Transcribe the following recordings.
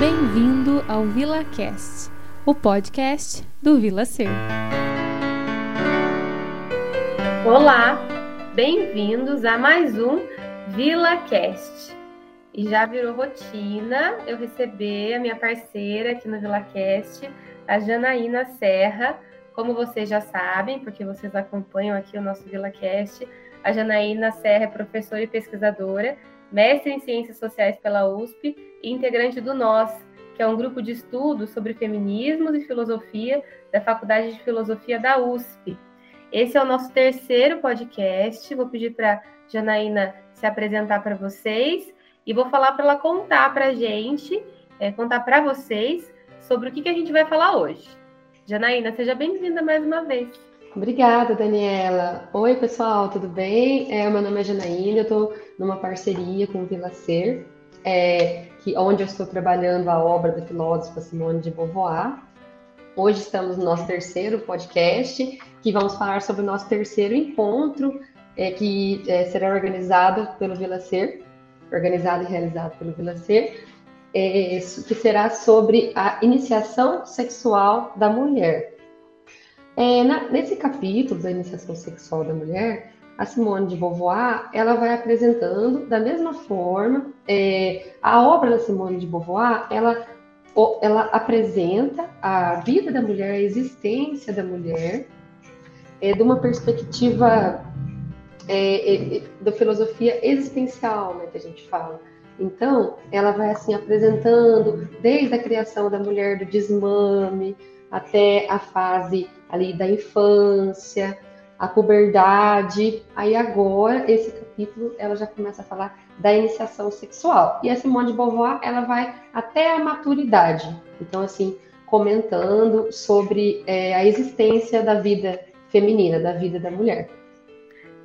Bem-vindo ao VilaCast, o podcast do Vila Ser. Olá, bem-vindos a mais um VilaCast. E já virou rotina eu receber a minha parceira aqui no VilaCast, a Janaína Serra. Como vocês já sabem, porque vocês acompanham aqui o nosso VilaCast, a Janaína Serra é professora e pesquisadora, mestre em Ciências Sociais pela USP e integrante do NOS, que é um grupo de estudos sobre feminismos e filosofia da Faculdade de Filosofia da USP. Esse é o nosso terceiro podcast. Vou pedir para Janaína se apresentar para vocês e vou falar para ela contar para a gente, é, contar para vocês sobre o que, que a gente vai falar hoje. Janaína, seja bem-vinda mais uma vez. Obrigada, Daniela. Oi, pessoal, tudo bem? É, meu nome é Janaína, eu estou numa parceria com o Vila Ser, é, que, onde eu estou trabalhando a obra da filósofa Simone de Beauvoir. Hoje estamos no nosso terceiro podcast, que vamos falar sobre o nosso terceiro encontro, é, que é, será organizado pelo Vila Ser, organizado e realizado pelo Vila Ser, é, que será sobre a iniciação sexual da mulher. É, na, nesse capítulo da iniciação sexual da mulher, a Simone de Beauvoir ela vai apresentando da mesma forma é, a obra da Simone de Beauvoir ela ela apresenta a vida da mulher, a existência da mulher, é, de uma perspectiva é, é, da filosofia existencial, né, que a gente fala. Então, ela vai assim apresentando desde a criação da mulher do desmame até a fase ali da infância, a puberdade. Aí agora esse capítulo ela já começa a falar da iniciação sexual. E a Simone de Beauvoir ela vai até a maturidade. Então assim comentando sobre é, a existência da vida feminina, da vida da mulher.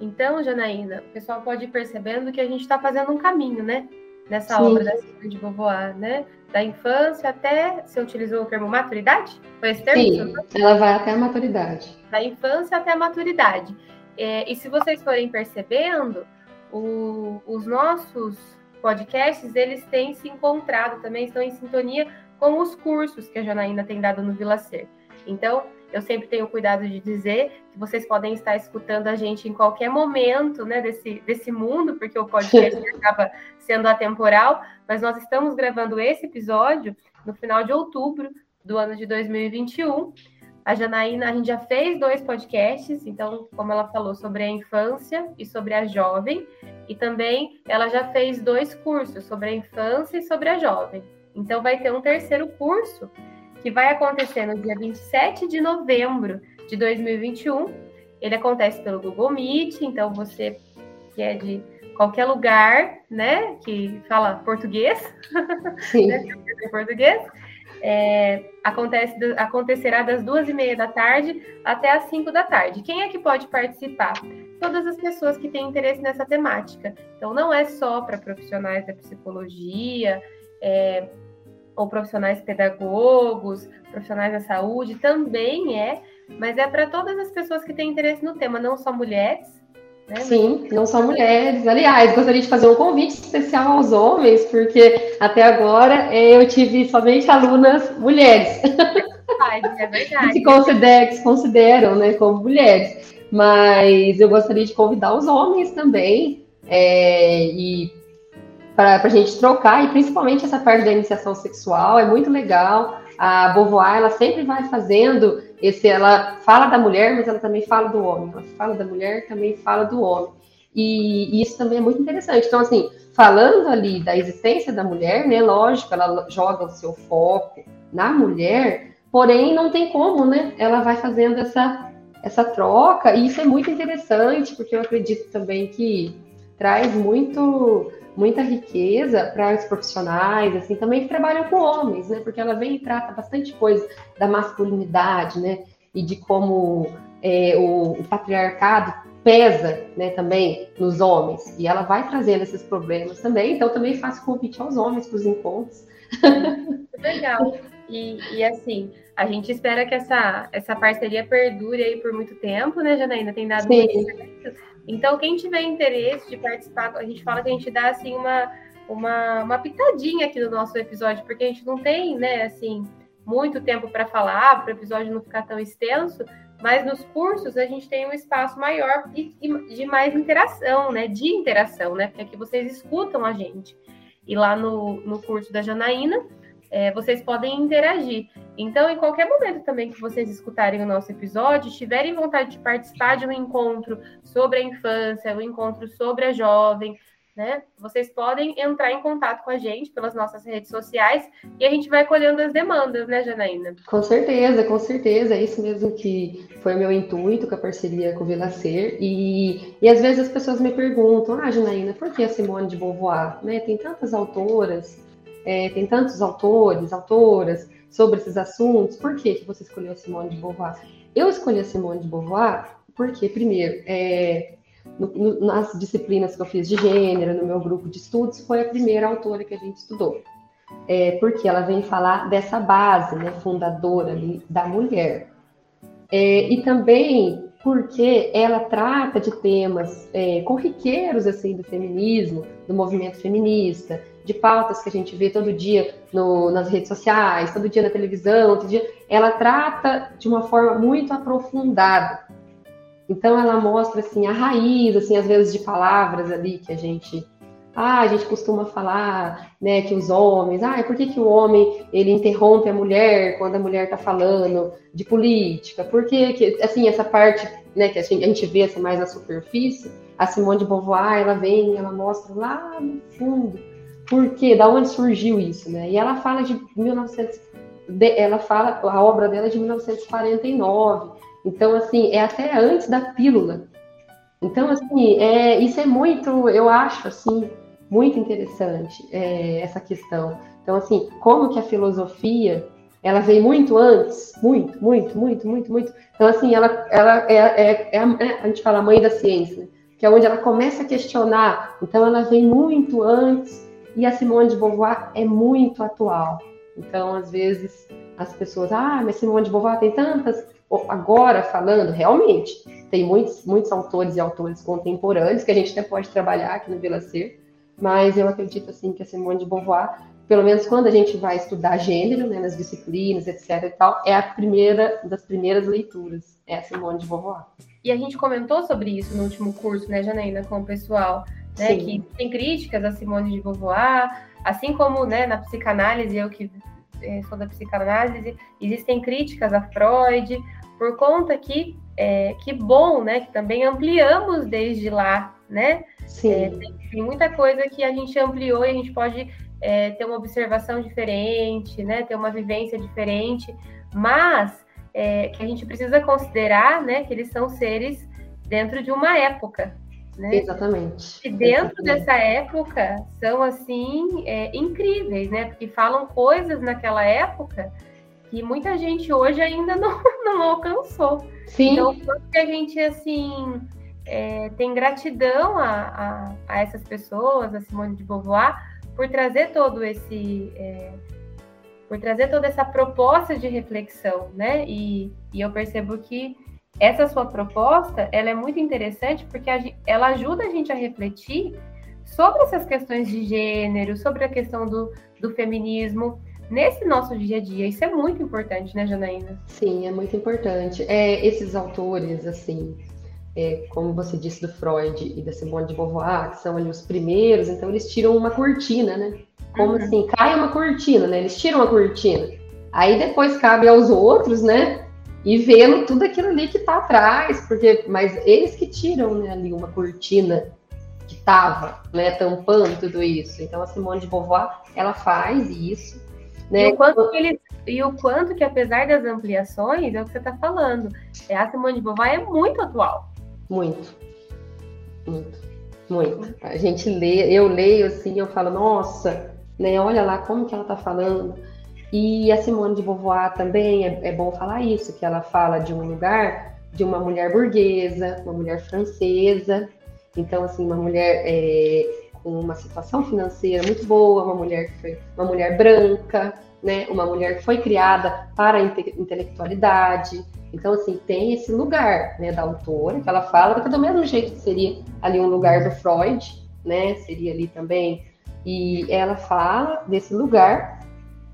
Então, Janaína, o pessoal pode ir percebendo que a gente está fazendo um caminho, né? Nessa Sim. obra da Simone de Beauvoir, né? Da infância até. Você utilizou o termo maturidade? Foi esse termo? Sim, ela vai até a maturidade. Da infância até a maturidade. É, e se vocês forem percebendo, o, os nossos podcasts, eles têm se encontrado também, estão em sintonia com os cursos que a Janaína tem dado no Vila Ser. Então, eu sempre tenho cuidado de dizer que vocês podem estar escutando a gente em qualquer momento né, desse, desse mundo, porque o podcast acaba sendo atemporal, mas nós estamos gravando esse episódio no final de outubro do ano de 2021. A Janaína, a gente já fez dois podcasts, então, como ela falou, sobre a infância e sobre a jovem, e também ela já fez dois cursos sobre a infância e sobre a jovem. Então, vai ter um terceiro curso que vai acontecer no dia 27 de novembro de 2021. Ele acontece pelo Google Meet, então você que é de qualquer lugar, né, que fala português, Sim. né, português, é, acontece, acontecerá das duas e meia da tarde até as cinco da tarde. Quem é que pode participar? Todas as pessoas que têm interesse nessa temática. Então, não é só para profissionais da psicologia, é, ou profissionais pedagogos, profissionais da saúde, também é, mas é para todas as pessoas que têm interesse no tema, não só mulheres. Né? Sim, não só mulheres. Aliás, gostaria de fazer um convite especial aos homens, porque até agora eu tive somente alunas mulheres. É verdade. que, consideram, que se consideram né, como mulheres. Mas eu gostaria de convidar os homens também. É, e para a gente trocar, e principalmente essa parte da iniciação sexual, é muito legal. A Beauvoir, ela sempre vai fazendo esse, ela fala da mulher, mas ela também fala do homem. Ela fala da mulher, também fala do homem. E, e isso também é muito interessante. Então, assim, falando ali da existência da mulher, né, lógico, ela joga o seu foco na mulher, porém não tem como, né? Ela vai fazendo essa, essa troca, e isso é muito interessante, porque eu acredito também que traz muito muita riqueza para os profissionais, assim, também que trabalham com homens, né? Porque ela vem e trata bastante coisa da masculinidade, né? E de como é, o, o, patriarcado pesa, né, também nos homens. E ela vai trazendo esses problemas também. Então, também faço convite aos homens para os encontros. Legal. E, e, assim, a gente espera que essa, essa parceria perdure aí por muito tempo, né, Janaína? Tem dado Sim. muito certo. Então, quem tiver interesse de participar, a gente fala que a gente dá assim uma, uma, uma pitadinha aqui no nosso episódio, porque a gente não tem, né, assim, muito tempo para falar, para o episódio não ficar tão extenso, mas nos cursos a gente tem um espaço maior de, de mais interação, né? De interação, né? Porque aqui vocês escutam a gente. E lá no, no curso da Janaína, é, vocês podem interagir. Então, em qualquer momento também que vocês escutarem o nosso episódio, tiverem vontade de participar de um encontro sobre a infância, um encontro sobre a jovem, né? Vocês podem entrar em contato com a gente pelas nossas redes sociais e a gente vai colhendo as demandas, né, Janaína? Com certeza, com certeza. É isso mesmo que foi o meu intuito com a parceria com o Vilacer. E, e às vezes as pessoas me perguntam, ah, Janaína, por que a Simone de Beauvoir? Né? Tem tantas autoras, é, tem tantos autores, autoras sobre esses assuntos, por que, que você escolheu a Simone de Beauvoir? Eu escolhi a Simone de Beauvoir porque, primeiro, é, no, no, nas disciplinas que eu fiz de gênero, no meu grupo de estudos, foi a primeira autora que a gente estudou. É, porque ela vem falar dessa base né, fundadora ali, da mulher. É, e também porque ela trata de temas é, corriqueiros assim do feminismo, do movimento feminista, de pautas que a gente vê todo dia no, nas redes sociais, todo dia na televisão, todo dia. Ela trata de uma forma muito aprofundada então ela mostra assim a raiz, assim, às vezes de palavras ali que a gente ah, a gente costuma falar, né, que os homens, ah, por que, que o homem ele interrompe a mulher quando a mulher está falando de política? Por que, que assim, essa parte, né, que a gente, a gente vê assim, mais na superfície, a Simone de Beauvoir, ela vem, ela mostra lá no fundo, por quê, da onde surgiu isso, né? E ela fala de 1900, ela fala, a obra dela é de 1949, então, assim, é até antes da pílula. Então, assim, é, isso é muito, eu acho, assim, muito interessante, é, essa questão. Então, assim, como que a filosofia, ela veio muito antes, muito, muito, muito, muito, muito. Então, assim, ela, ela é, é, é a, é, a, gente fala a mãe da ciência, né? que é onde ela começa a questionar. Então, ela vem muito antes e a Simone de Beauvoir é muito atual. Então, às vezes, as pessoas, ah, mas Simone de Beauvoir tem tantas agora falando, realmente, tem muitos, muitos autores e autores contemporâneos que a gente até pode trabalhar aqui no Vila Ser, mas eu acredito assim que a Simone de Beauvoir, pelo menos quando a gente vai estudar gênero, né, nas disciplinas, etc e tal, é a primeira das primeiras leituras, é a Simone de Beauvoir. E a gente comentou sobre isso no último curso, né, Janaína, com o pessoal, né, que tem críticas a Simone de Beauvoir, assim como, né, na psicanálise, eu que eh, sou da psicanálise, existem críticas a Freud, por conta que é, que bom, né? Que também ampliamos desde lá, né? Sim. É, tem, muita coisa que a gente ampliou e a gente pode é, ter uma observação diferente, né? Ter uma vivência diferente, mas que a gente precisa considerar, né? Que eles são seres dentro de uma época, né? Exatamente. E dentro Exatamente. dessa época são assim é, incríveis, né? Porque falam coisas naquela época que muita gente hoje ainda não, não alcançou. Sim. Então, que a gente, assim, é, tem gratidão a, a, a, essas pessoas, a Simone de Beauvoir, por trazer todo esse... É, por trazer toda essa proposta de reflexão, né? E, e eu percebo que essa sua proposta, ela é muito interessante porque a, ela ajuda a gente a refletir sobre essas questões de gênero, sobre a questão do, do feminismo, nesse nosso dia a dia. Isso é muito importante, né, Janaína? Sim, é muito importante. É, esses autores, assim, é, como você disse do Freud e da Simone de Beauvoir, que são ali os primeiros, então eles tiram uma cortina, né? Como uhum. assim, cai uma cortina, né? Eles tiram a cortina. Aí depois cabe aos outros, né? E vendo tudo aquilo ali que tá atrás, porque, mas eles que tiram né, ali uma cortina que tava, né, tampando tudo isso. Então a Simone de Beauvoir, ela faz isso, né? E, o quanto que ele, e o quanto que, apesar das ampliações, é o que você está falando, é, a Simone de Beauvoir é muito atual. Muito. Muito. Muito. A gente lê, eu leio assim, eu falo, nossa, né, olha lá como que ela está falando. E a Simone de Beauvoir também, é, é bom falar isso, que ela fala de um lugar de uma mulher burguesa, uma mulher francesa, então, assim, uma mulher é, com uma situação financeira muito boa, uma mulher que foi uma mulher branca, né, uma mulher que foi criada para a inte intelectualidade. Então, assim, tem esse lugar, né, da autora, que ela fala que é do mesmo jeito que seria ali um lugar do Freud, né, seria ali também E ela fala desse lugar.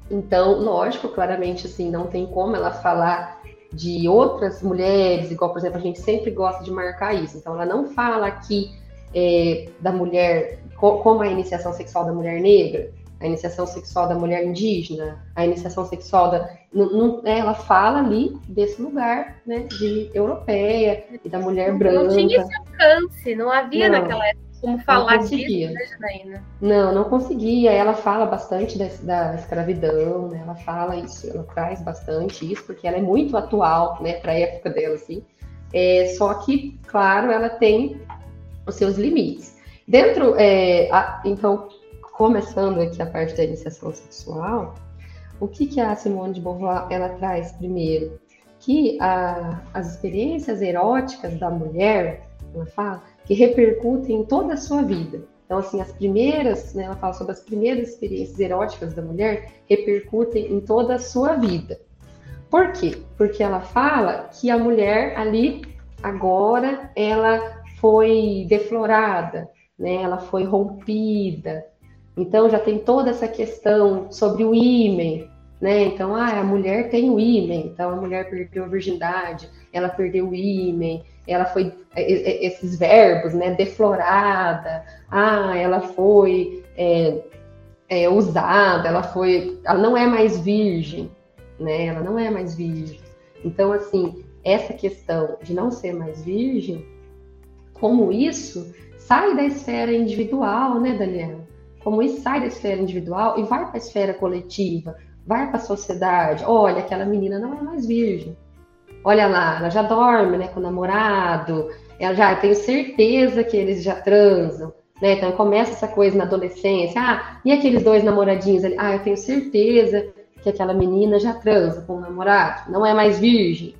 Então, lógico, claramente assim, não tem como ela falar de outras mulheres, igual, por exemplo, a gente sempre gosta de marcar isso. Então, ela não fala aqui é, da mulher, como a iniciação sexual da mulher negra, a iniciação sexual da mulher indígena, a iniciação sexual da. Não, não, é, ela fala ali desse lugar, né, de europeia e da mulher branca. Não tinha esse alcance, não havia não, naquela época como falar disso, né, Janaína? Não, não conseguia. Ela fala bastante desse, da escravidão, né? Ela fala isso, ela traz bastante isso, porque ela é muito atual, né, para a época dela, assim. É, só que, claro, ela tem os seus limites. Dentro, é, a, então, começando aqui a parte da iniciação sexual, o que, que a Simone de Beauvoir ela traz primeiro? Que a, as experiências eróticas da mulher, ela fala, que repercutem em toda a sua vida. Então, assim, as primeiras, né, ela fala sobre as primeiras experiências eróticas da mulher repercutem em toda a sua vida. Por quê? Porque ela fala que a mulher ali, agora, ela foi deflorada, né, ela foi rompida, então já tem toda essa questão sobre o ímen, né? Então, ah, a mulher tem o ímen, então a mulher perdeu a virgindade, ela perdeu o ímen, ela foi é, é, esses verbos, né? Deflorada, ah, ela foi é, é, usada, ela foi, ela não é mais virgem, né? Ela não é mais virgem. Então, assim, essa questão de não ser mais virgem, como isso sai da esfera individual, né, Daniela? como isso sai da esfera individual e vai para a esfera coletiva, vai para a sociedade. Olha, aquela menina não é mais virgem. Olha lá, ela já dorme né, com o namorado, ela já tenho certeza que eles já transam. Né? Então começa essa coisa na adolescência. Ah, e aqueles dois namoradinhos ali? Ah, eu tenho certeza que aquela menina já transa com o namorado, não é mais virgem.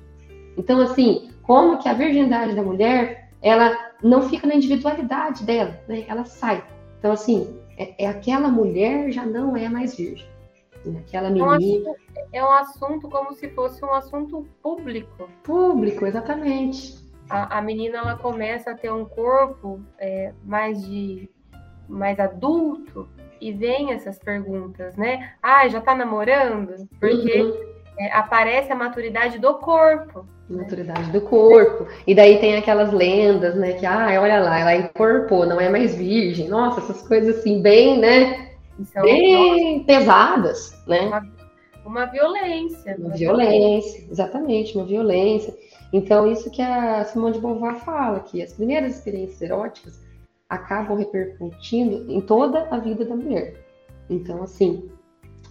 Então, assim, como que a virgindade da mulher, ela não fica na individualidade dela, né? Ela sai. Então, assim, é, é aquela mulher já não é mais virgem. Aquela menina. É um assunto como se fosse um assunto público. Público, exatamente. A, a menina ela começa a ter um corpo é, mais de mais adulto e vem essas perguntas, né? Ah, já tá namorando? Porque uhum. é, aparece a maturidade do corpo. Maturidade do corpo. E daí tem aquelas lendas, né? Que, ah, olha lá, ela incorporou, não é mais virgem. Nossa, essas coisas assim, bem, né? São, bem pesadas, né? Uma, uma violência. Uma, violência, exatamente, uma violência. Então, isso que a Simone de Beauvoir fala, que as primeiras experiências eróticas acabam repercutindo em toda a vida da mulher. Então, assim,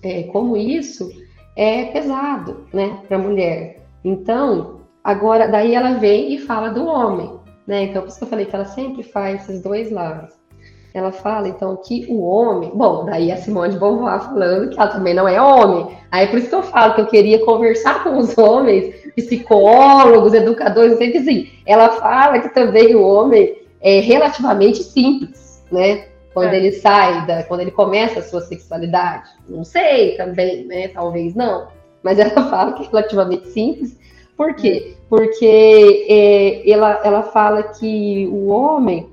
é, como isso é pesado, né, para a mulher. Então, Agora, daí ela vem e fala do homem, né? Então, por isso que eu falei que ela sempre faz esses dois lados. Ela fala, então, que o homem. Bom, daí a Simone de Beauvoir falando que ela também não é homem. Aí, por isso que eu falo que eu queria conversar com os homens, psicólogos, educadores, não sei que sim. Ela fala que também o homem é relativamente simples, né? Quando é. ele sai, da, quando ele começa a sua sexualidade. Não sei também, né? Talvez não. Mas ela fala que é relativamente simples por quê? Porque é, ela, ela fala que o homem,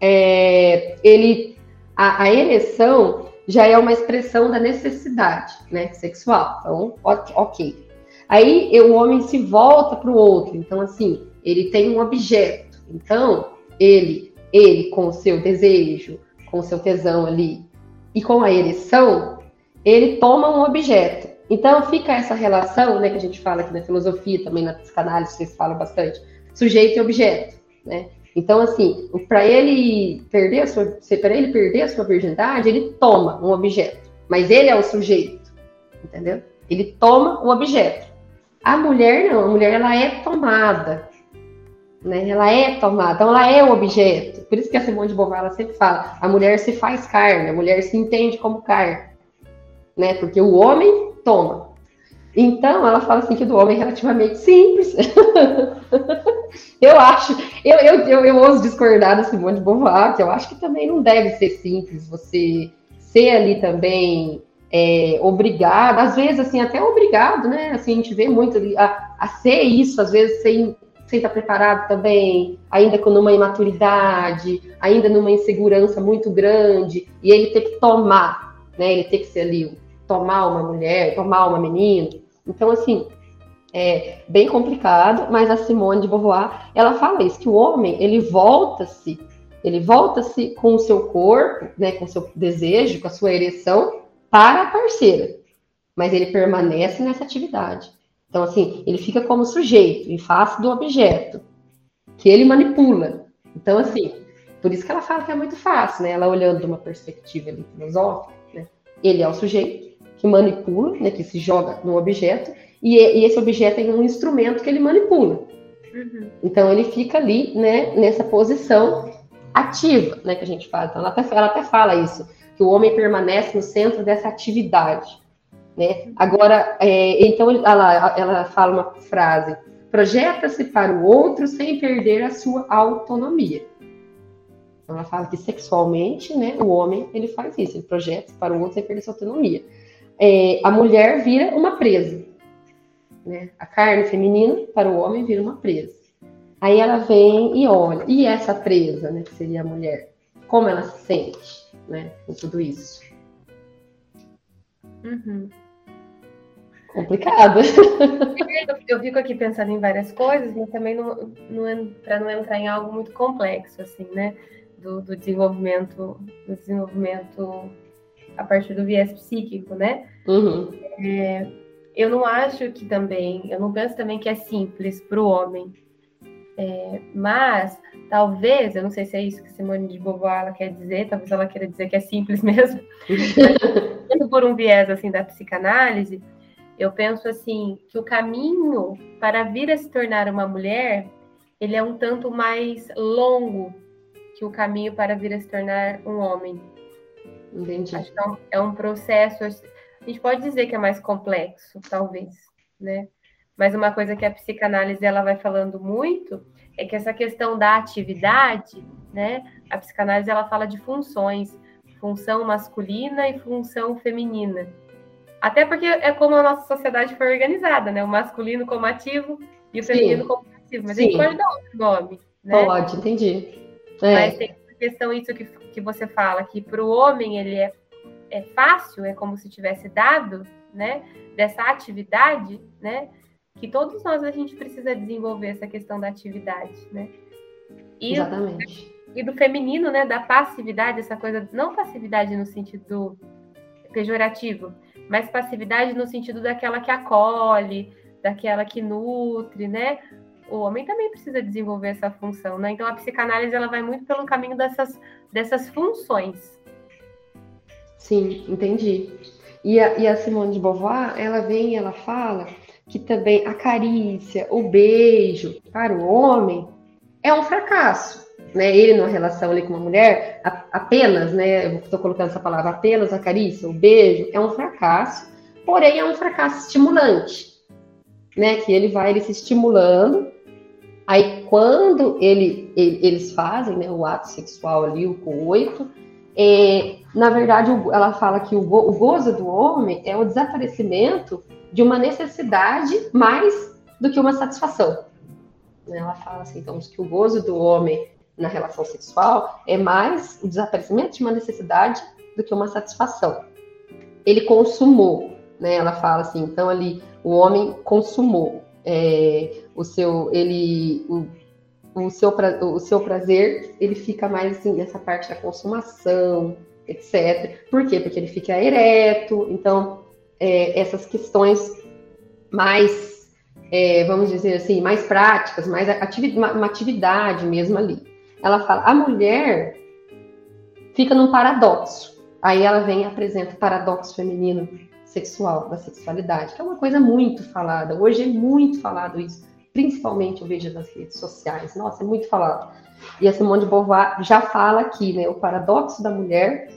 é, ele, a, a, ereção já é uma expressão da necessidade né, sexual. Então, ok. Aí o homem se volta para o outro. Então, assim, ele tem um objeto. Então, ele, ele com o seu desejo, com o seu tesão ali, e com a ereção, ele toma um objeto. Então fica essa relação, né, que a gente fala aqui na filosofia, também na psicanálise, vocês falam bastante, sujeito e objeto, né? Então, assim, para ele perder a sua, para ele perder a sua virgindade, ele toma um objeto, mas ele é o sujeito, entendeu? Ele toma o objeto. A mulher não, a mulher ela é tomada, né? Ela é tomada, então ela é o objeto. Por isso que a Simone de Beauvoir ela sempre fala: a mulher se faz carne, a mulher se entende como carne, né? Porque o homem toma. Então, ela fala assim que do homem é relativamente simples. eu acho, eu, eu, eu, eu ouso discordar da Simone de Beauvoir, que eu acho que também não deve ser simples você ser ali também é, obrigado, às vezes, assim, até obrigado, né? Assim, a gente vê muito a, a ser isso, às vezes, sem sem estar preparado também, ainda com uma imaturidade, ainda numa insegurança muito grande, e ele ter que tomar, né? Ele ter que ser ali, tomar uma mulher, tomar uma menina. Então, assim, é bem complicado, mas a Simone de Beauvoir, ela fala isso, que o homem, ele volta-se, ele volta-se com o seu corpo, né, com o seu desejo, com a sua ereção, para a parceira, mas ele permanece nessa atividade. Então, assim, ele fica como sujeito, em face do objeto, que ele manipula. Então, assim, por isso que ela fala que é muito fácil, né? Ela olhando de uma perspectiva ali, filosófica, né? Ele é o sujeito que manipula, né? Que se joga no objeto, e, e esse objeto é um instrumento que ele manipula. Uhum. Então, ele fica ali, né? Nessa posição ativa, né? Que a gente fala. Então, ela até, ela até fala isso, que o homem permanece no centro dessa atividade. Né? Agora, é, então ela, ela fala uma frase: projeta-se para o outro sem perder a sua autonomia. Então, ela fala que sexualmente, né, o homem ele faz isso, ele projeta-se para o outro sem perder a sua autonomia. É, a mulher vira uma presa, né? A carne feminina para o homem vira uma presa. Aí ela vem e olha, e essa presa, né, que seria a mulher, como ela se sente, né, com tudo isso? Uhum complicado. Eu fico aqui pensando em várias coisas, mas também para não entrar em algo muito complexo, assim, né? Do, do, desenvolvimento, do desenvolvimento a partir do viés psíquico, né? Uhum. É, eu não acho que também, eu não penso também que é simples para o homem. É, mas talvez, eu não sei se é isso que Simone de Beauvoir ela quer dizer, talvez ela queira dizer que é simples mesmo. por um viés assim da psicanálise, eu penso assim que o caminho para vir a se tornar uma mulher, ele é um tanto mais longo que o caminho para vir a se tornar um homem. Entendi. Acho que é um processo, a gente pode dizer que é mais complexo, talvez, né? Mas uma coisa que a psicanálise ela vai falando muito é que essa questão da atividade, né? A psicanálise ela fala de funções, função masculina e função feminina. Até porque é como a nossa sociedade foi organizada, né? O masculino como ativo e o feminino Sim. como passivo. Mas Sim. a gente pode dar outro nome, né? Pode, entendi. É. Mas tem questão, isso que, que você fala, que para o homem ele é, é fácil, é como se tivesse dado, né? Dessa atividade, né? Que todos nós a gente precisa desenvolver essa questão da atividade, né? E, Exatamente. E do feminino, né? Da passividade, essa coisa, não passividade no sentido pejorativo, mas passividade no sentido daquela que acolhe, daquela que nutre, né? O homem também precisa desenvolver essa função, né? Então a psicanálise ela vai muito pelo caminho dessas, dessas funções. Sim, entendi. E a, e a Simone de Beauvoir, ela vem e ela fala que também a carícia, o beijo para o homem é um fracasso né, ele numa relação ali com uma mulher, apenas, né, eu estou colocando essa palavra, apenas a carícia, o beijo, é um fracasso, porém é um fracasso estimulante, né, que ele vai ele se estimulando, aí quando ele, ele eles fazem, né, o ato sexual ali, o coito, é, na verdade, ela fala que o, o gozo do homem é o desaparecimento de uma necessidade mais do que uma satisfação. Ela fala assim, então, que o gozo do homem na relação sexual é mais o desaparecimento de uma necessidade do que uma satisfação. Ele consumou, né? Ela fala assim, então ali o homem consumou é, o seu, ele, o, o, seu, o seu prazer, ele fica mais assim nessa parte da consumação, etc. Por quê? Porque ele fica ereto, então é, essas questões mais, é, vamos dizer assim, mais práticas, mais ativi uma, uma atividade mesmo ali ela fala: a mulher fica num paradoxo. Aí ela vem e apresenta o paradoxo feminino sexual, da sexualidade, que é uma coisa muito falada. Hoje é muito falado isso, principalmente eu vejo nas redes sociais. Nossa, é muito falado. E a Simone de Beauvoir já fala aqui, né, o paradoxo da mulher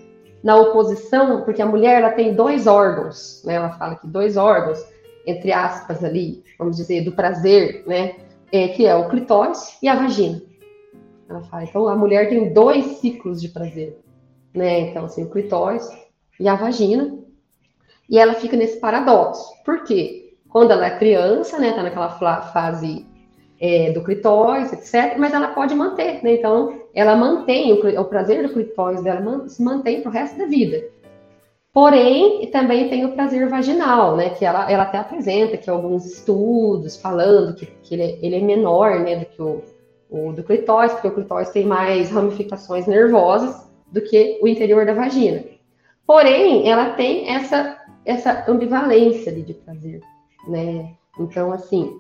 na oposição, porque a mulher ela tem dois órgãos, né? Ela fala que dois órgãos, entre aspas ali, vamos dizer, do prazer, né? É, que é o clitóris e a vagina. Ela fala, então a mulher tem dois ciclos de prazer, né? Então, assim, o clitóris e a vagina. E ela fica nesse paradoxo. Por quê? Quando ela é criança, né, tá naquela fase é, do clitóris, etc., mas ela pode manter, né? Então, ela mantém, o, o prazer do clitóris dela se mantém para o resto da vida. Porém, também tem o prazer vaginal, né? Que ela, ela até apresenta que alguns estudos falando que, que ele, é, ele, é menor, né, do que o, o do clitóris, porque o clitóris tem mais ramificações nervosas do que o interior da vagina. Porém, ela tem essa, essa ambivalência de prazer, né? Então, assim,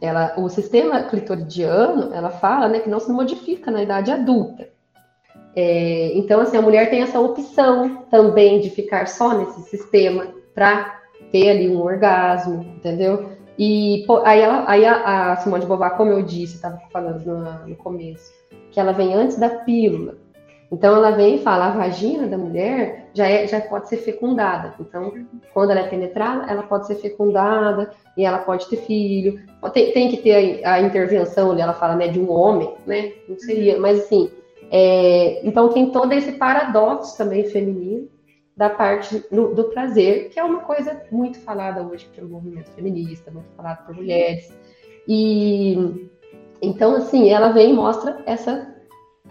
ela, o sistema clitoridiano, ela fala, né, que não se modifica na idade adulta. É, então, assim, a mulher tem essa opção também de ficar só nesse sistema para ter ali um orgasmo, entendeu? E aí, ela, aí a, a, Simone de Beauvoir, como eu disse, estava falando no, no, começo, que ela vem antes da pílula. Então ela vem e fala, a vagina da mulher já, é, já pode ser fecundada. Então, quando ela é penetrada, ela pode ser fecundada e ela pode ter filho. Tem, tem que ter a, a intervenção, ela fala, né, de um homem, né? Não seria, mas assim, é, então tem todo esse paradoxo também feminino da parte do, do, prazer, que é uma coisa muito falada hoje pelo movimento feminista, muito falada por mulheres. E então assim, ela vem e mostra essa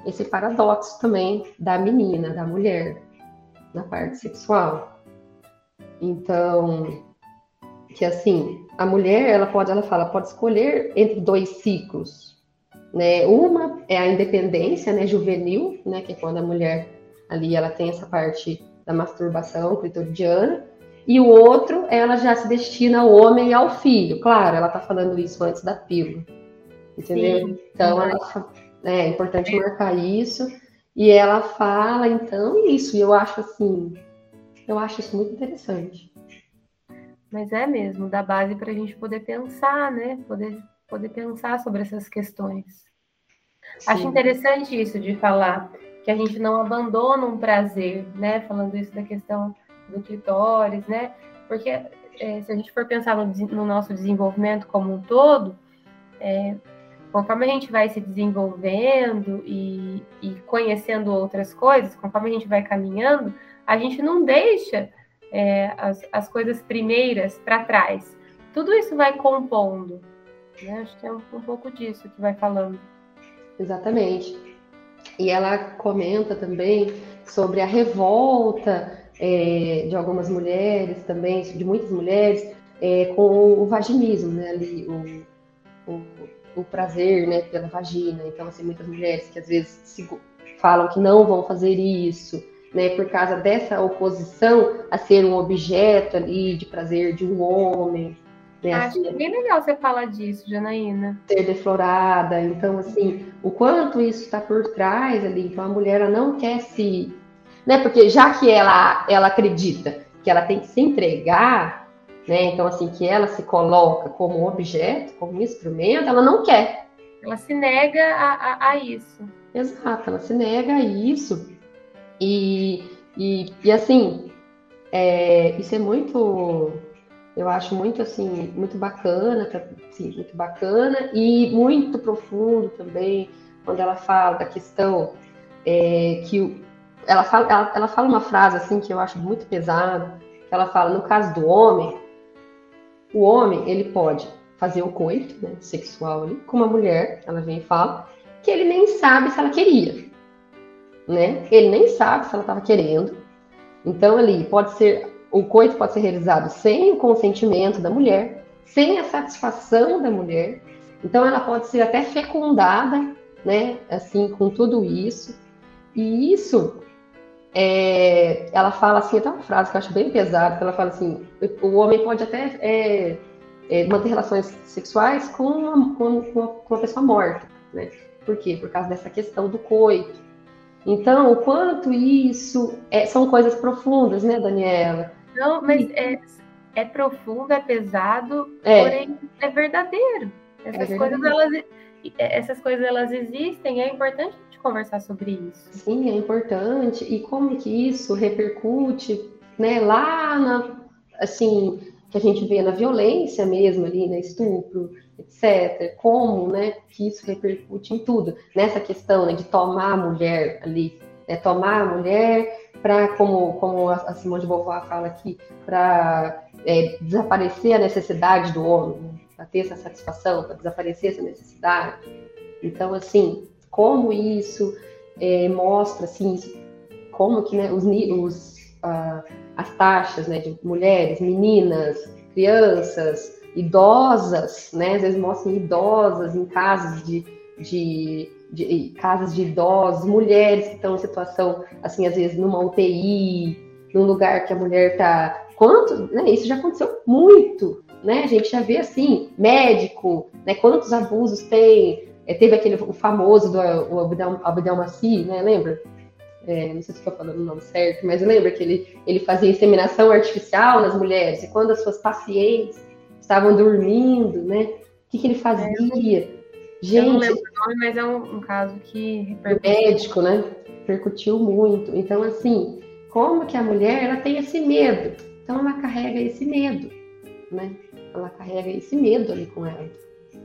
esse paradoxo também da menina, da mulher na parte sexual. Então, que assim, a mulher, ela pode, ela fala, pode escolher entre dois ciclos, né? Uma é a independência né, juvenil, né, que é quando a mulher ali ela tem essa parte da masturbação clitoridiana, e o outro, ela já se destina ao homem e ao filho. Claro, ela está falando isso antes da pílula, entendeu? Sim, então, ela, é, é importante marcar isso. E ela fala, então, isso. E eu acho assim, eu acho isso muito interessante. Mas é mesmo, dá base para a gente poder pensar, né? Poder poder pensar sobre essas questões. Sim. Acho interessante isso de falar que a gente não abandona um prazer, né? Falando isso da questão do clitóris, né? Porque é, se a gente for pensar no, no nosso desenvolvimento como um todo, é, conforme a gente vai se desenvolvendo e, e, conhecendo outras coisas, conforme a gente vai caminhando, a gente não deixa é, as, as coisas primeiras para trás. Tudo isso vai compondo. Né? Acho que é um, um pouco disso que vai falando. Exatamente. E ela comenta também sobre a revolta é, de algumas mulheres também, de muitas mulheres, é, com o vaginismo, né? Ali, o, o, o, prazer né, pela vagina. Então, assim, muitas mulheres que às vezes falam que não vão fazer isso, né, por causa dessa oposição a ser um objeto ali de prazer de um homem, né? Acho assim, bem legal você falar disso, Janaína. Ser deflorada. Então, assim, o quanto isso está por trás ali. Então, a mulher ela não quer se. Né? Porque já que ela, ela acredita que ela tem que se entregar, né? Então, assim, que ela se coloca como objeto, como instrumento, ela não quer. Ela se nega a, a, a isso. Exato, ela se nega a isso. E, e, e assim, é, isso é muito eu acho muito assim, muito bacana, muito bacana e muito profundo também quando ela fala da questão é, que ela fala, ela, ela, fala uma frase assim que eu acho muito pesada, que ela fala no caso do homem, o homem ele pode fazer o coito né, sexual ali, com uma mulher, ela vem e fala que ele nem sabe se ela queria, né? Ele nem sabe se ela estava querendo. Então ali pode ser o coito pode ser realizado sem o consentimento da mulher, sem a satisfação da mulher. Então, ela pode ser até fecundada, né? Assim, com tudo isso. E isso, é, ela fala assim, até uma frase que eu acho bem pesada, que ela fala assim, o homem pode até é, é, manter relações sexuais com uma, com, uma, com uma pessoa morta, né? Por quê? Por causa dessa questão do coito. Então, o quanto isso é, são coisas profundas, né, Daniela? Não, mas é, é profundo, é pesado, é. porém é verdadeiro. Essas é coisas elas essas coisas elas existem, é importante conversar sobre isso. Sim, é importante. E como que isso repercute, né, lá na assim, que a gente vê na violência mesmo ali, né, estupro, etc. Como, né, que isso repercute em tudo. Nessa questão, né, de tomar a mulher ali, né, tomar a mulher para, como, como a Simone de Beauvoir fala aqui, para é, desaparecer a necessidade do homem, né? para ter essa satisfação, para desaparecer essa necessidade. Então, assim, como isso é, mostra, assim, como que né, os, os uh, as taxas né, de mulheres, meninas, crianças, idosas, né, às vezes mostram idosas em casas de, de, de casas de idosos, mulheres que estão em situação, assim, às vezes numa UTI, num lugar que a mulher está quanto, né, isso já aconteceu muito, né? A gente já vê assim, médico, né? Quantos abusos tem? É, teve aquele o famoso do o Abdel, Abdel Massi, né? Lembra? É, não sei se estou falando o nome certo, mas lembra que ele, ele fazia inseminação artificial nas mulheres e quando as suas pacientes estavam dormindo, né? O que, que ele fazia? É, Gente, eu não lembro o nome, mas é um, um caso que médico, né? Repercutiu muito. Então, assim, como que a mulher ela tem esse medo? Então ela carrega esse medo, né? Ela carrega esse medo ali com ela,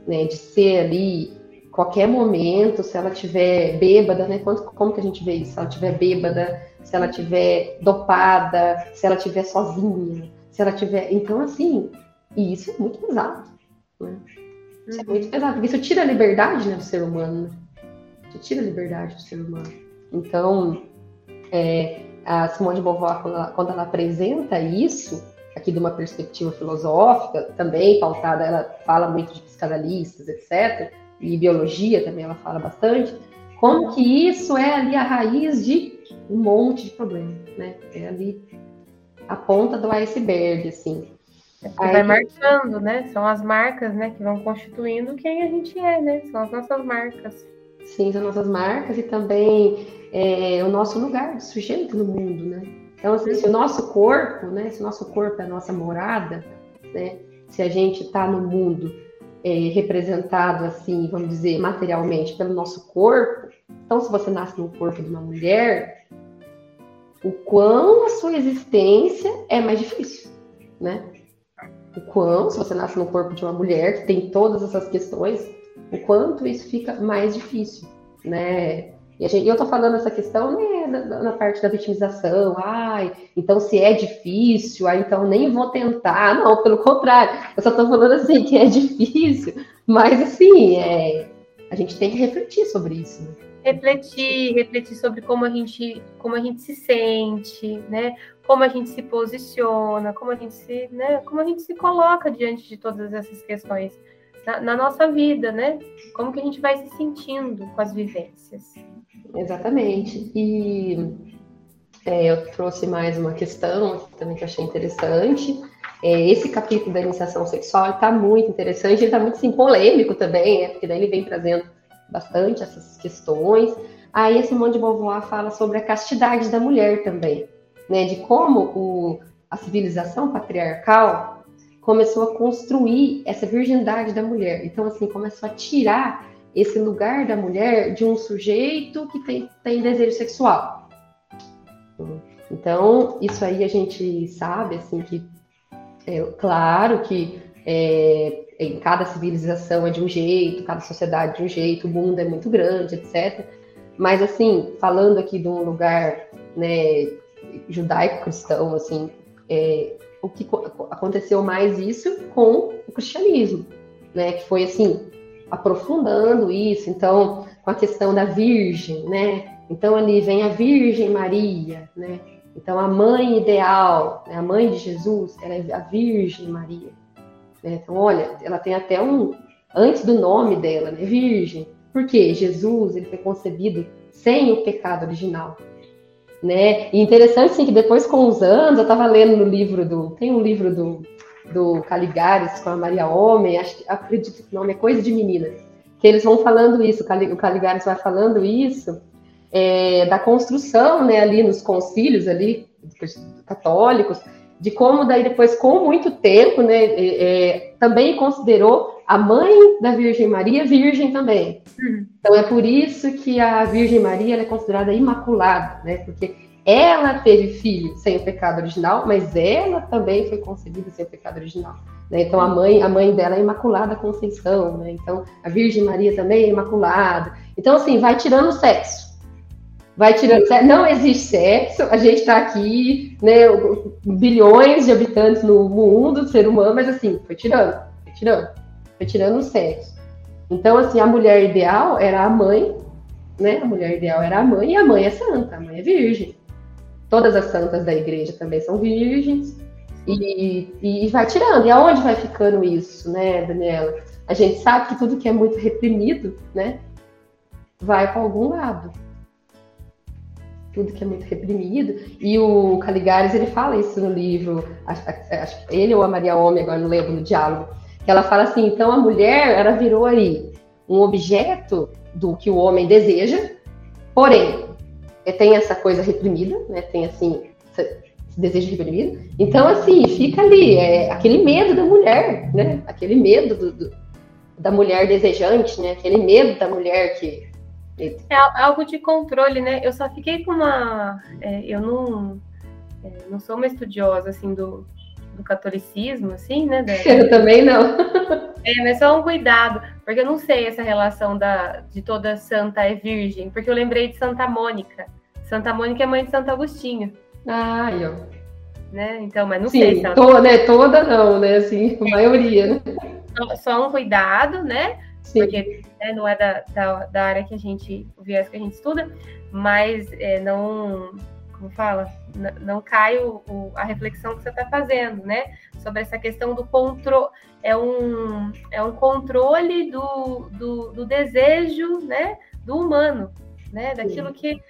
né? De ser ali qualquer momento, se ela tiver bêbada, né? Como, como que a gente vê isso? Se ela tiver bêbada, se ela tiver dopada, se ela tiver sozinha, se ela tiver, então assim, e isso é muito pesado, né? Isso é muito uhum. pesado, porque isso tira a liberdade né, do ser humano, né? Isso tira a liberdade do ser humano. Então, é, a Simone de Beauvoir, quando ela, quando ela apresenta isso, aqui de uma perspectiva filosófica, também pautada, ela fala muito de psicanalistas, etc., e biologia também ela fala bastante, como que isso é ali a raiz de um monte de problemas, né? É ali a ponta do iceberg, assim. É Aí, vai marcando, né? São as marcas, né, que vão constituindo quem a gente é, né? São as nossas marcas. Sim, são nossas marcas e também é, o nosso lugar de sujeito no mundo, né? Então, assim, se o nosso corpo, né, se o nosso corpo é a nossa morada, né, se a gente está no mundo é, representado, assim, vamos dizer, materialmente pelo nosso corpo, então, se você nasce no corpo de uma mulher, o quão a sua existência é mais difícil, né? O quão, se você nasce no corpo de uma mulher, que tem todas essas questões, o quanto isso fica mais difícil, né? E gente, eu tô falando essa questão né, na, parte da vitimização, ai, então se é difícil, ah, então nem vou tentar. Não, pelo contrário, eu só tô falando assim que é difícil, mas assim, é, a gente tem que refletir sobre isso. Né? Refletir, refletir sobre como a gente, como a gente se sente, né? Como a gente se posiciona, como a gente se, né? Como a gente se coloca diante de todas essas questões na, na nossa vida, né? Como que a gente vai se sentindo com as vivências. Exatamente. E é, eu trouxe mais uma questão também que achei interessante. É, esse capítulo da iniciação sexual está muito interessante, ele está muito sim, polêmico também, é, porque daí ele vem trazendo bastante essas questões. Aí esse Simone de Beauvoir fala sobre a castidade da mulher também, né, de como o, a civilização patriarcal começou a construir essa virgindade da mulher. Então, assim, começou a tirar esse lugar da mulher de um sujeito que tem, tem desejo sexual. Então, isso aí a gente sabe, assim, que é claro que é, em cada civilização é de um jeito, cada sociedade de um jeito, o mundo é muito grande, etc. Mas, assim, falando aqui de um lugar né, judaico-cristão, assim, é, o que aconteceu mais isso com o cristianismo, né, que foi, assim, aprofundando isso, então, com a questão da Virgem, né? Então, ali vem a Virgem Maria, né? Então, a mãe ideal, né? a mãe de Jesus, ela é a Virgem Maria. Né? Então, olha, ela tem até um, antes do nome dela, né? Virgem. Porque Jesus, ele foi concebido sem o pecado original. Né? E interessante, sim, que depois, com os anos, eu estava lendo no livro do... Tem um livro do do Caligares com a Maria Homem, acho, acredito que o nome é Coisa de Menina, que eles vão falando isso, o Caligares vai falando isso, é, da construção, né, ali nos concílios ali, católicos, de como daí depois, com muito tempo, né, é, é, também considerou a mãe da Virgem Maria virgem também. Uhum. Então é por isso que a Virgem Maria é considerada imaculada, né, porque ela teve filho sem o pecado original, mas ela também foi concebida sem o pecado original. Né? Então a mãe, a mãe dela é Imaculada Conceição, né? Então a Virgem Maria também é Imaculada. Então assim, vai tirando o sexo. Vai tirando sexo. Não existe sexo. A gente está aqui, né? Bilhões de habitantes no mundo, ser humano, mas assim, foi tirando, foi tirando. foi tirando o sexo. Então, assim, a mulher ideal era a mãe, né? A mulher ideal era a mãe, e a mãe é santa, a mãe é virgem. Todas as santas da igreja também são virgens. E, e, vai tirando. E aonde vai ficando isso, né, Daniela? A gente sabe que tudo que é muito reprimido, né, vai para algum lado. Tudo que é muito reprimido. E o Caligares, ele fala isso no livro, acho, ele ou a Maria Homem, agora não lembro, no diálogo, que ela fala assim, então a mulher, ela virou aí um objeto do que o homem deseja, porém, tem essa coisa reprimida, né, tem assim, desejo reprimido. Então, assim, fica ali, é aquele medo da mulher, né? Aquele medo do, do, da mulher desejante, né? Aquele medo da mulher que. É algo de controle, né? Eu só fiquei com uma. É, eu não, é, não sou uma estudiosa, assim, do, do catolicismo, assim, né? Da... Eu também não. É, mas só um cuidado, porque eu não sei essa relação da, de toda santa é virgem, porque eu lembrei de Santa Mônica. Santa Mônica é mãe de Santo Agostinho. Ah, ó. Né? Então, mas não Sim, sei se ela... toda, né? Toda não, né? Assim, a maioria, né? Só, só um cuidado, né? Sim. Porque né, não é da, da, da, área que a gente, o viés que a gente estuda, mas é, não, como fala, não, não cai o, o, a reflexão que você está fazendo, né? Sobre essa questão do controle, é um, é um controle do, do, do desejo, né? Do humano, né? Daquilo Sim. que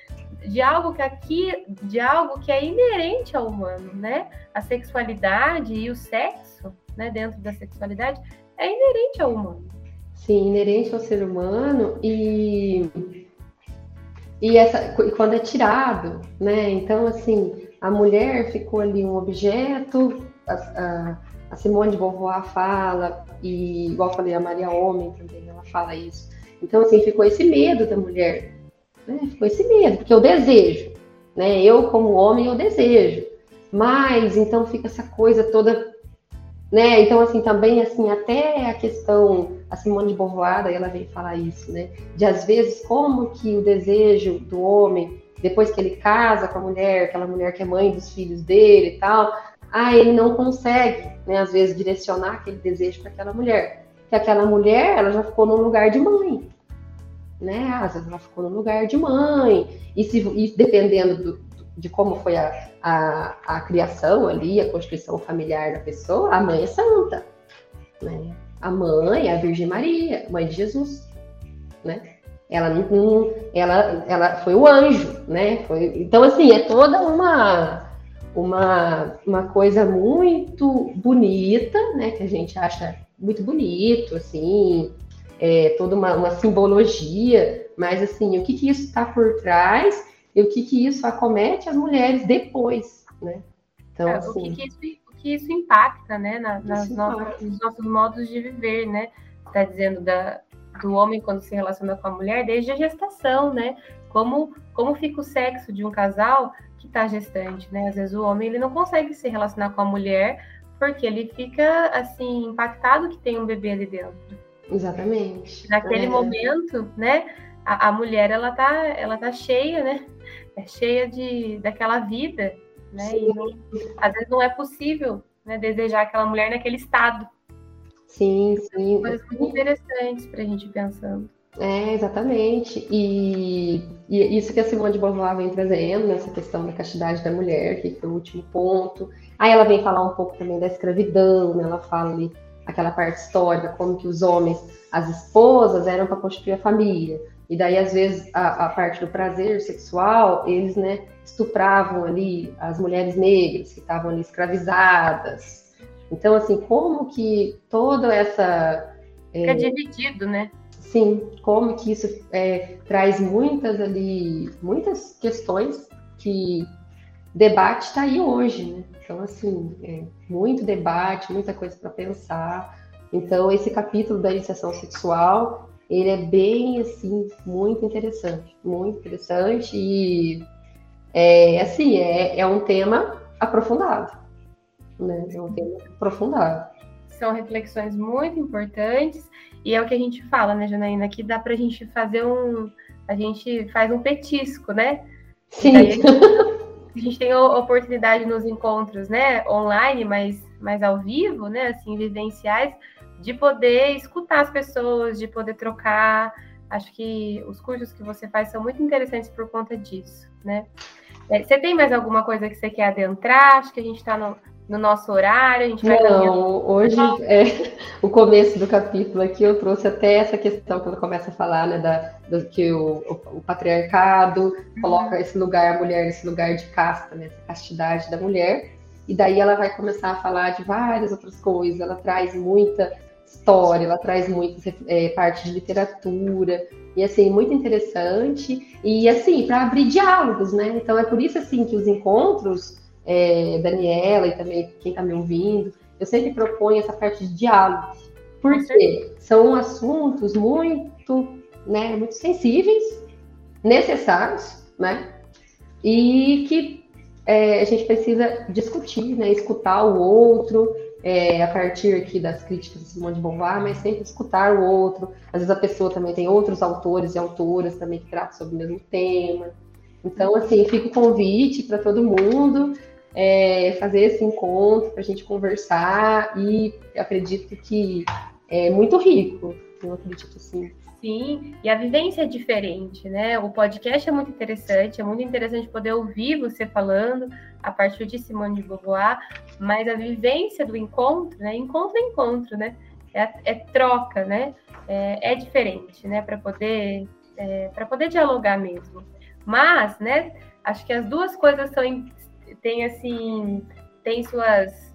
de algo que aqui, de algo que é inerente ao humano, né? A sexualidade e o sexo, né, dentro da sexualidade, é inerente ao humano. Sim, inerente ao ser humano e e essa quando é tirado, né? Então assim, a mulher ficou ali um objeto, a, a, a Simone de Beauvoir fala e igual falei a Maria Homem também, ela fala isso. Então assim, ficou esse medo da mulher né? Ficou esse medo, porque eu desejo, né? Eu, como homem, eu desejo. Mas, então, fica essa coisa toda, né? Então, assim, também, assim, até a questão, a Simone de Beauvoir, ela vem falar isso, né? De, às vezes, como que o desejo do homem, depois que ele casa com a mulher, aquela mulher que é mãe dos filhos dele e tal, ah, ele não consegue, né, às vezes, direcionar aquele desejo para aquela mulher. Que aquela mulher, ela já ficou num lugar de mãe, né? Às vezes ela ficou no lugar de mãe, e, se, e dependendo do, de como foi a, a, a, criação ali, a constituição familiar da pessoa, a mãe é santa, né? A mãe é a Virgem Maria, mãe de Jesus, né? Ela ela, ela foi o anjo, né? Foi, então assim é toda uma uma, uma coisa muito bonita, né? Que a gente acha muito bonito, assim, é, toda uma, uma, simbologia, mas assim, o que, que isso está por trás e o que, que isso acomete as mulheres depois, né? Então, é, assim, o, que, que isso, o que isso impacta, né, na, nas nossas, nos nossos modos de viver, né? Está dizendo da, do homem quando se relaciona com a mulher desde a gestação, né? Como, como fica o sexo de um casal que está gestante, né? Às vezes o homem ele não consegue se relacionar com a mulher porque ele fica assim impactado que tem um bebê ali dentro. Exatamente. Naquele é. momento, né? A, a, mulher ela tá, ela tá cheia, né? É cheia de daquela vida, né? Sim. E não, às vezes não é possível, né? Desejar aquela mulher naquele estado. Sim, sim. Coisas muito interessantes para a gente pensando. É, exatamente. E, e, isso que a Simone de Beauvoir vem trazendo, nessa questão da castidade da mulher, que foi o último ponto. Aí ela vem falar um pouco também da escravidão, né? Ela fala ali aquela parte histórica, como que os homens, as esposas eram para constituir a família. E daí, às vezes, a, a, parte do prazer sexual, eles, né, estupravam ali as mulheres negras que estavam ali escravizadas. Então, assim, como que toda essa... É, dividido, né? Sim, como que isso é, traz muitas ali, muitas questões que debate está aí hoje, né? Então, assim, é muito debate, muita coisa para pensar. Então, esse capítulo da iniciação sexual, ele é bem, assim, muito interessante, muito interessante e, é, assim, é, é um tema aprofundado, né? É um tema aprofundado. São reflexões muito importantes e é o que a gente fala, né, Janaína, que dá para a gente fazer um... A gente faz um petisco, né? Sim. Gente, a gente tem oportunidade nos encontros, né, online, mas mais ao vivo, né, assim, vivenciais, de poder escutar as pessoas, de poder trocar. Acho que os cursos que você faz são muito interessantes por conta disso, né? É, você tem mais alguma coisa que você quer adentrar? Acho que a gente está no, no, nosso horário, a gente vai Não, hoje é, o começo do capítulo aqui eu trouxe até essa questão que ela começa a falar, né, da, do, que o, o, o patriarcado uhum. coloca esse lugar, a mulher, esse lugar de casta, né, essa castidade da mulher, e daí ela vai começar a falar de várias outras coisas, ela traz muita história, ela traz muita é, parte de literatura, e assim, muito interessante, e assim, para abrir diálogos, né? Então é por isso assim que os encontros, é, Daniela e também quem está me ouvindo, eu sempre proponho essa parte de diálogo, porque são assuntos muito, né, muito sensíveis, necessários, né? E que é, a gente precisa discutir, né? Escutar o outro, é, a partir aqui das críticas de Simone de Beauvoir, mas sempre escutar o outro. Às vezes a pessoa também tem outros autores e autoras também que tratam sobre o mesmo tema. Então, assim, fica o convite para todo mundo é, fazer esse encontro, para a gente conversar e acredito que é muito rico. Eu acredito assim. Sim, e a vivência é diferente, né? O podcast é muito interessante, é muito interessante poder ouvir você falando a partir de Simone de Beauvoir, mas a vivência do encontro, né? Encontro é encontro, né? É, é troca, né? É, é diferente, né? Para poder é, para poder dialogar mesmo. Mas, né? Acho que as duas coisas são têm assim têm suas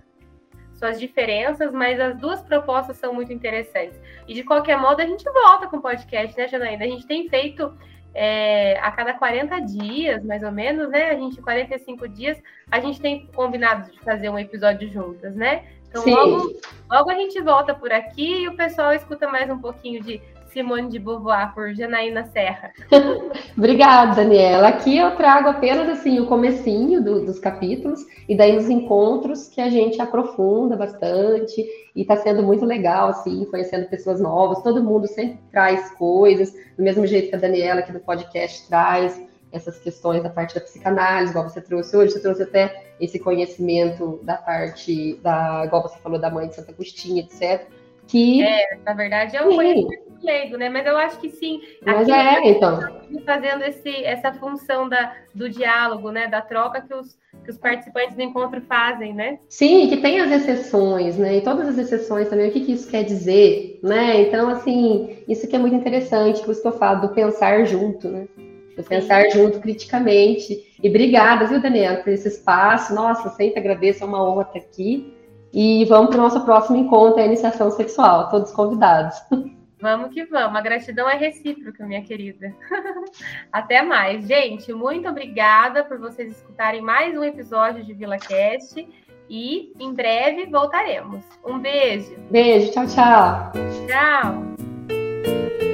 suas diferenças, mas as duas propostas são muito interessantes. E de qualquer modo, a gente volta com o podcast, né, Janaína? A gente tem feito é, a cada 40 dias, mais ou menos, né? A gente, 45 dias, a gente tem combinado de fazer um episódio juntas, né? Então, logo, logo a gente volta por aqui e o pessoal escuta mais um pouquinho de Simone de Beauvoir por Janaína Serra. Obrigada, Daniela. Aqui eu trago apenas assim o comecinho do, dos capítulos e daí nos encontros que a gente aprofunda bastante e está sendo muito legal assim, conhecendo pessoas novas. Todo mundo sempre traz coisas, do mesmo jeito que a Daniela aqui no podcast traz essas questões da parte da psicanálise, igual você trouxe hoje, você trouxe até esse conhecimento da parte da, igual você falou da mãe de Santa Agostinha, etc. Que é, na verdade é um conhecimento leigo, né? Mas eu acho que sim. Mas é, então. Fazendo esse, essa função da, do diálogo, né? Da troca que os, que os participantes do encontro fazem, né? Sim, que tem as exceções, né? E todas as exceções também, o que, que isso quer dizer, né? Então, assim, isso que é muito interessante, por isso que eu falo do pensar junto, né? Do pensar junto criticamente. E obrigada, viu, Daniela, por esse espaço. Nossa, sempre agradeço, é uma honra estar aqui. E vamos para o nosso próximo encontro, a iniciação sexual, todos convidados. Vamos que vamos. A gratidão é recíproca, minha querida. Até mais. Gente, muito obrigada por vocês escutarem mais um episódio de VilaCast e em breve voltaremos. Um beijo. Beijo, tchau, tchau. Tchau.